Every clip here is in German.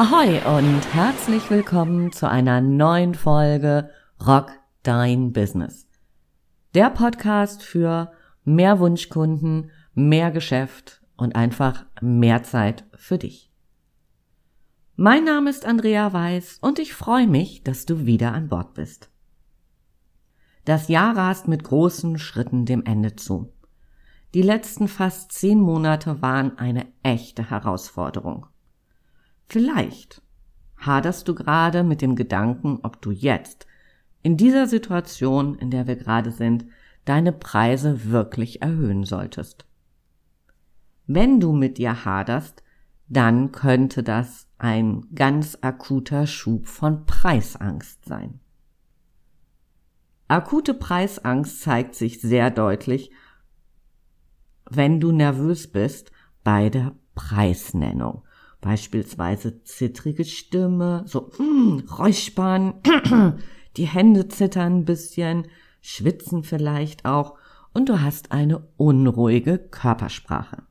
Ahoi und herzlich willkommen zu einer neuen Folge Rock Dein Business. Der Podcast für mehr Wunschkunden, mehr Geschäft und einfach mehr Zeit für dich. Mein Name ist Andrea Weiß und ich freue mich, dass du wieder an Bord bist. Das Jahr rast mit großen Schritten dem Ende zu. Die letzten fast zehn Monate waren eine echte Herausforderung. Vielleicht haderst du gerade mit dem Gedanken, ob du jetzt, in dieser Situation, in der wir gerade sind, deine Preise wirklich erhöhen solltest. Wenn du mit dir haderst, dann könnte das ein ganz akuter Schub von Preisangst sein. Akute Preisangst zeigt sich sehr deutlich, wenn du nervös bist bei der Preisnennung. Beispielsweise zittrige Stimme, so hm, räuspern, die Hände zittern ein bisschen, schwitzen vielleicht auch und du hast eine unruhige Körpersprache.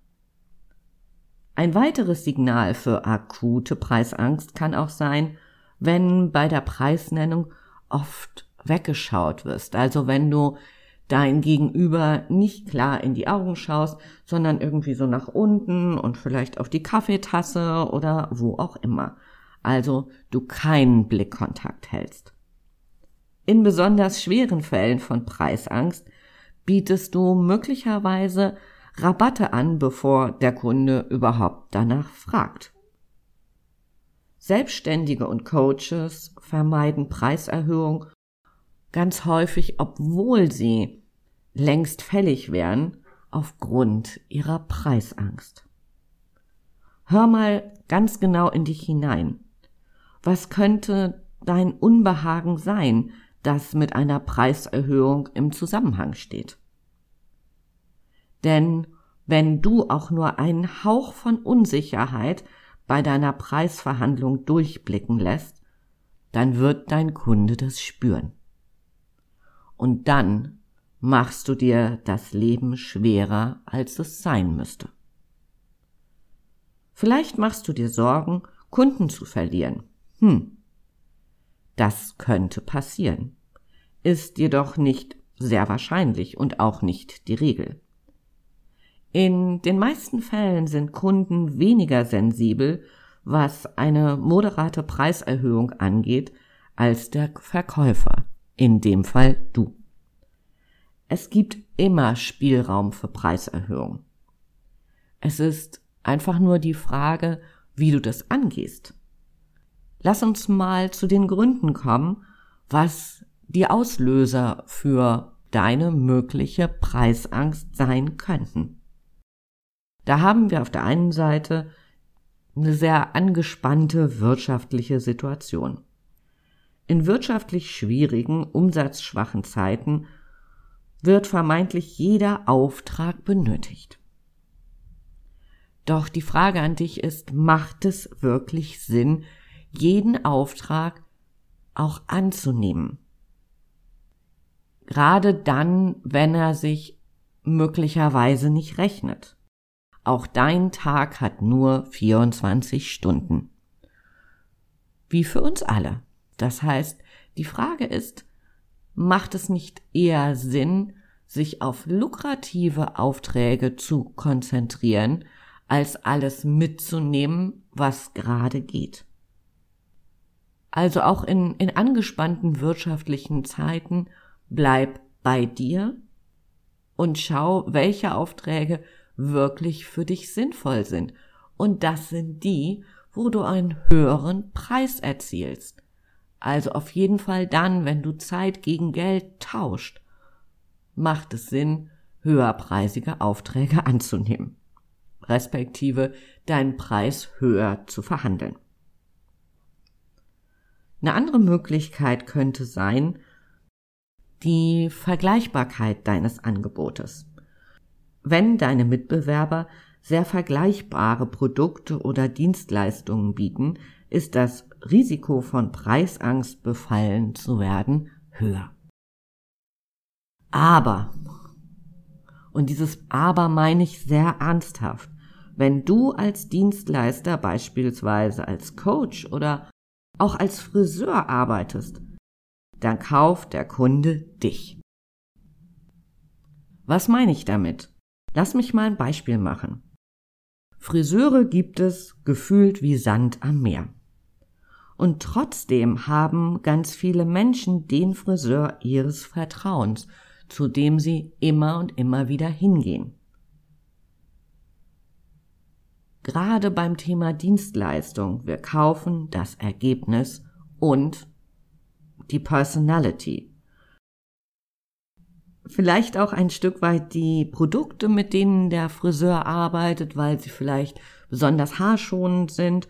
Ein weiteres Signal für akute Preisangst kann auch sein, wenn bei der Preisnennung oft weggeschaut wirst. Also wenn du dein Gegenüber nicht klar in die Augen schaust, sondern irgendwie so nach unten und vielleicht auf die Kaffeetasse oder wo auch immer. Also du keinen Blickkontakt hältst. In besonders schweren Fällen von Preisangst bietest du möglicherweise Rabatte an, bevor der Kunde überhaupt danach fragt. Selbstständige und Coaches vermeiden Preiserhöhung ganz häufig, obwohl sie längst fällig wären, aufgrund ihrer Preisangst. Hör mal ganz genau in dich hinein. Was könnte dein Unbehagen sein, das mit einer Preiserhöhung im Zusammenhang steht? Denn wenn du auch nur einen Hauch von Unsicherheit bei deiner Preisverhandlung durchblicken lässt, dann wird dein Kunde das spüren. Und dann machst du dir das Leben schwerer, als es sein müsste. Vielleicht machst du dir Sorgen, Kunden zu verlieren. Hm. Das könnte passieren, ist jedoch nicht sehr wahrscheinlich und auch nicht die Regel. In den meisten Fällen sind Kunden weniger sensibel, was eine moderate Preiserhöhung angeht, als der Verkäufer in dem Fall du. Es gibt immer Spielraum für Preiserhöhung. Es ist einfach nur die Frage, wie du das angehst. Lass uns mal zu den Gründen kommen, was die Auslöser für deine mögliche Preisangst sein könnten. Da haben wir auf der einen Seite eine sehr angespannte wirtschaftliche Situation. In wirtschaftlich schwierigen, umsatzschwachen Zeiten wird vermeintlich jeder Auftrag benötigt. Doch die Frage an dich ist, macht es wirklich Sinn, jeden Auftrag auch anzunehmen? Gerade dann, wenn er sich möglicherweise nicht rechnet. Auch dein Tag hat nur 24 Stunden. Wie für uns alle. Das heißt, die Frage ist, macht es nicht eher Sinn, sich auf lukrative Aufträge zu konzentrieren, als alles mitzunehmen, was gerade geht? Also auch in, in angespannten wirtschaftlichen Zeiten bleib bei dir und schau, welche Aufträge wirklich für dich sinnvoll sind. Und das sind die, wo du einen höheren Preis erzielst. Also auf jeden Fall dann, wenn du Zeit gegen Geld tauscht, macht es Sinn, höherpreisige Aufträge anzunehmen, respektive deinen Preis höher zu verhandeln. Eine andere Möglichkeit könnte sein, die Vergleichbarkeit deines Angebotes. Wenn deine Mitbewerber sehr vergleichbare Produkte oder Dienstleistungen bieten, ist das Risiko von Preisangst befallen zu werden höher. Aber, und dieses Aber meine ich sehr ernsthaft, wenn du als Dienstleister beispielsweise als Coach oder auch als Friseur arbeitest, dann kauft der Kunde dich. Was meine ich damit? Lass mich mal ein Beispiel machen. Friseure gibt es gefühlt wie Sand am Meer. Und trotzdem haben ganz viele Menschen den Friseur ihres Vertrauens, zu dem sie immer und immer wieder hingehen. Gerade beim Thema Dienstleistung, wir kaufen das Ergebnis und die Personality. Vielleicht auch ein Stück weit die Produkte, mit denen der Friseur arbeitet, weil sie vielleicht besonders haarschonend sind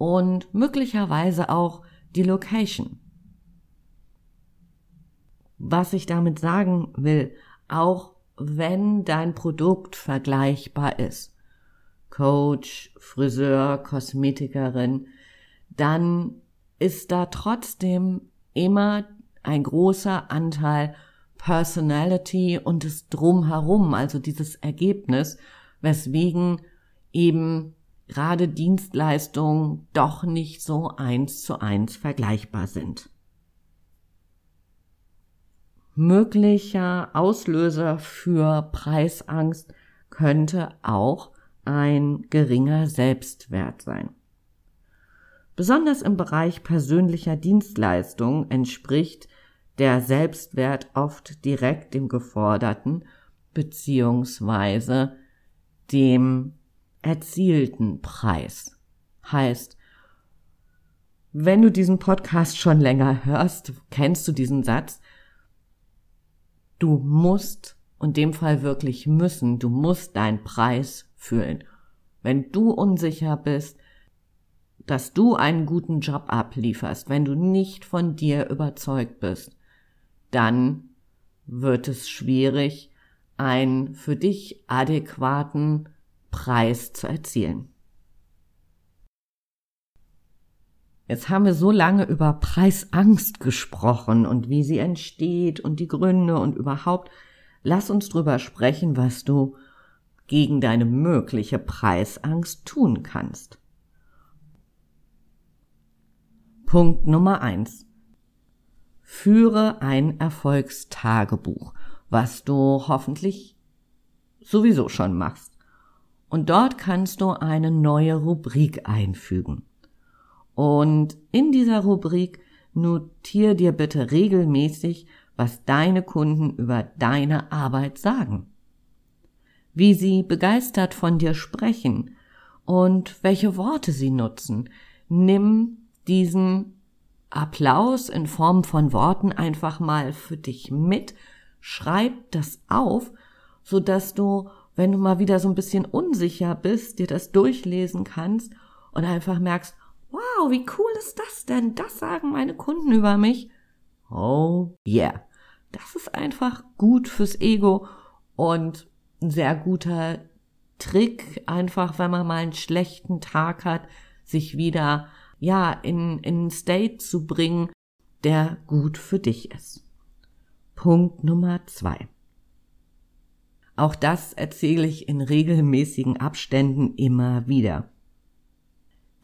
und möglicherweise auch die Location. Was ich damit sagen will, auch wenn dein Produkt vergleichbar ist, Coach, Friseur, Kosmetikerin, dann ist da trotzdem immer ein großer Anteil Personality und das Drumherum, also dieses Ergebnis, weswegen eben gerade Dienstleistungen doch nicht so eins zu eins vergleichbar sind. Möglicher Auslöser für Preisangst könnte auch ein geringer Selbstwert sein. Besonders im Bereich persönlicher Dienstleistungen entspricht der Selbstwert oft direkt dem geforderten beziehungsweise dem erzielten Preis. Heißt, wenn du diesen Podcast schon länger hörst, kennst du diesen Satz, du musst, und dem Fall wirklich müssen, du musst deinen Preis fühlen. Wenn du unsicher bist, dass du einen guten Job ablieferst, wenn du nicht von dir überzeugt bist, dann wird es schwierig, einen für dich adäquaten Preis zu erzielen. Jetzt haben wir so lange über Preisangst gesprochen und wie sie entsteht und die Gründe und überhaupt. Lass uns drüber sprechen, was du gegen deine mögliche Preisangst tun kannst. Punkt Nummer eins: Führe ein Erfolgstagebuch, was du hoffentlich sowieso schon machst. Und dort kannst du eine neue Rubrik einfügen. Und in dieser Rubrik notier dir bitte regelmäßig, was deine Kunden über deine Arbeit sagen wie sie begeistert von dir sprechen und welche Worte sie nutzen. Nimm diesen Applaus in Form von Worten einfach mal für dich mit, schreib das auf, so dass du, wenn du mal wieder so ein bisschen unsicher bist, dir das durchlesen kannst und einfach merkst, wow, wie cool ist das denn? Das sagen meine Kunden über mich. Oh yeah. Das ist einfach gut fürs Ego und ein sehr guter Trick, einfach wenn man mal einen schlechten Tag hat, sich wieder, ja, in, in einen State zu bringen, der gut für dich ist. Punkt Nummer zwei. Auch das erzähle ich in regelmäßigen Abständen immer wieder.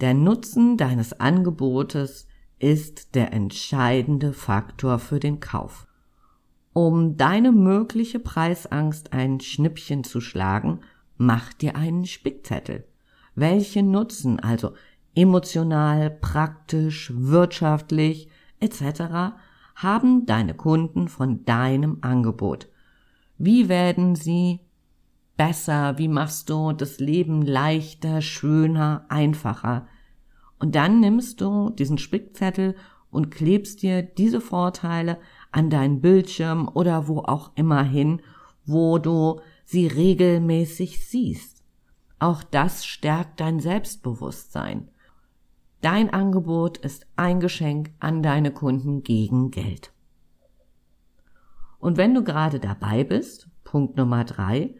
Der Nutzen deines Angebotes ist der entscheidende Faktor für den Kauf. Um deine mögliche Preisangst ein Schnippchen zu schlagen, mach dir einen Spickzettel. Welche Nutzen, also emotional, praktisch, wirtschaftlich etc., haben deine Kunden von deinem Angebot? Wie werden sie besser? Wie machst du das Leben leichter, schöner, einfacher? Und dann nimmst du diesen Spickzettel und klebst dir diese Vorteile an deinen Bildschirm oder wo auch immer hin, wo du sie regelmäßig siehst. Auch das stärkt dein Selbstbewusstsein. Dein Angebot ist ein Geschenk an deine Kunden gegen Geld. Und wenn du gerade dabei bist, Punkt Nummer drei,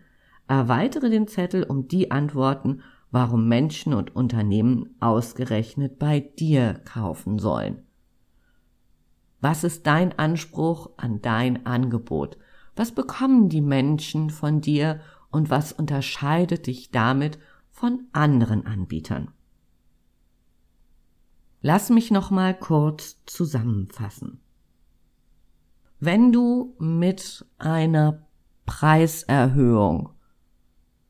erweitere den Zettel um die Antworten, warum Menschen und Unternehmen ausgerechnet bei dir kaufen sollen. Was ist dein Anspruch an dein Angebot? Was bekommen die Menschen von dir und was unterscheidet dich damit von anderen Anbietern. Lass mich noch mal kurz zusammenfassen. Wenn du mit einer Preiserhöhung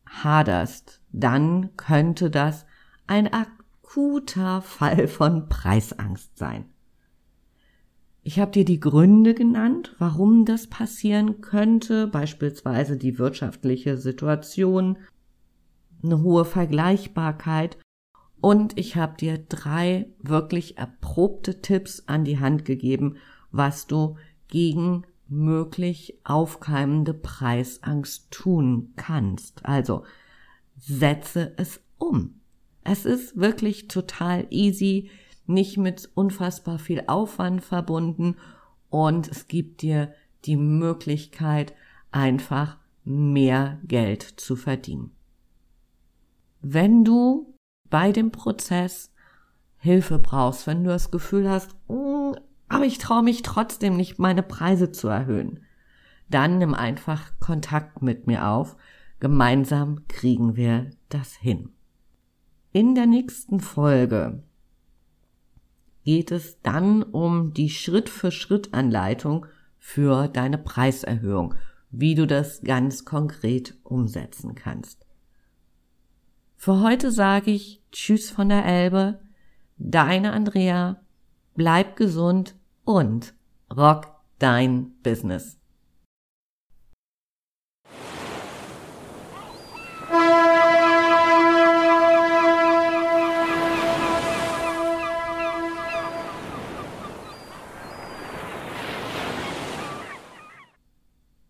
haderst, dann könnte das ein akuter Fall von Preisangst sein. Ich habe dir die Gründe genannt, warum das passieren könnte, beispielsweise die wirtschaftliche Situation, eine hohe Vergleichbarkeit und ich habe dir drei wirklich erprobte Tipps an die Hand gegeben, was du gegen möglich aufkeimende Preisangst tun kannst. Also setze es um. Es ist wirklich total easy, nicht mit unfassbar viel Aufwand verbunden und es gibt dir die Möglichkeit, einfach mehr Geld zu verdienen. Wenn du bei dem Prozess Hilfe brauchst, wenn du das Gefühl hast, mm, aber ich traue mich trotzdem nicht, meine Preise zu erhöhen, dann nimm einfach Kontakt mit mir auf. Gemeinsam kriegen wir das hin. In der nächsten Folge geht es dann um die Schritt-für-Schritt-Anleitung für deine Preiserhöhung, wie du das ganz konkret umsetzen kannst. Für heute sage ich Tschüss von der Elbe, deine Andrea, bleib gesund und rock dein Business.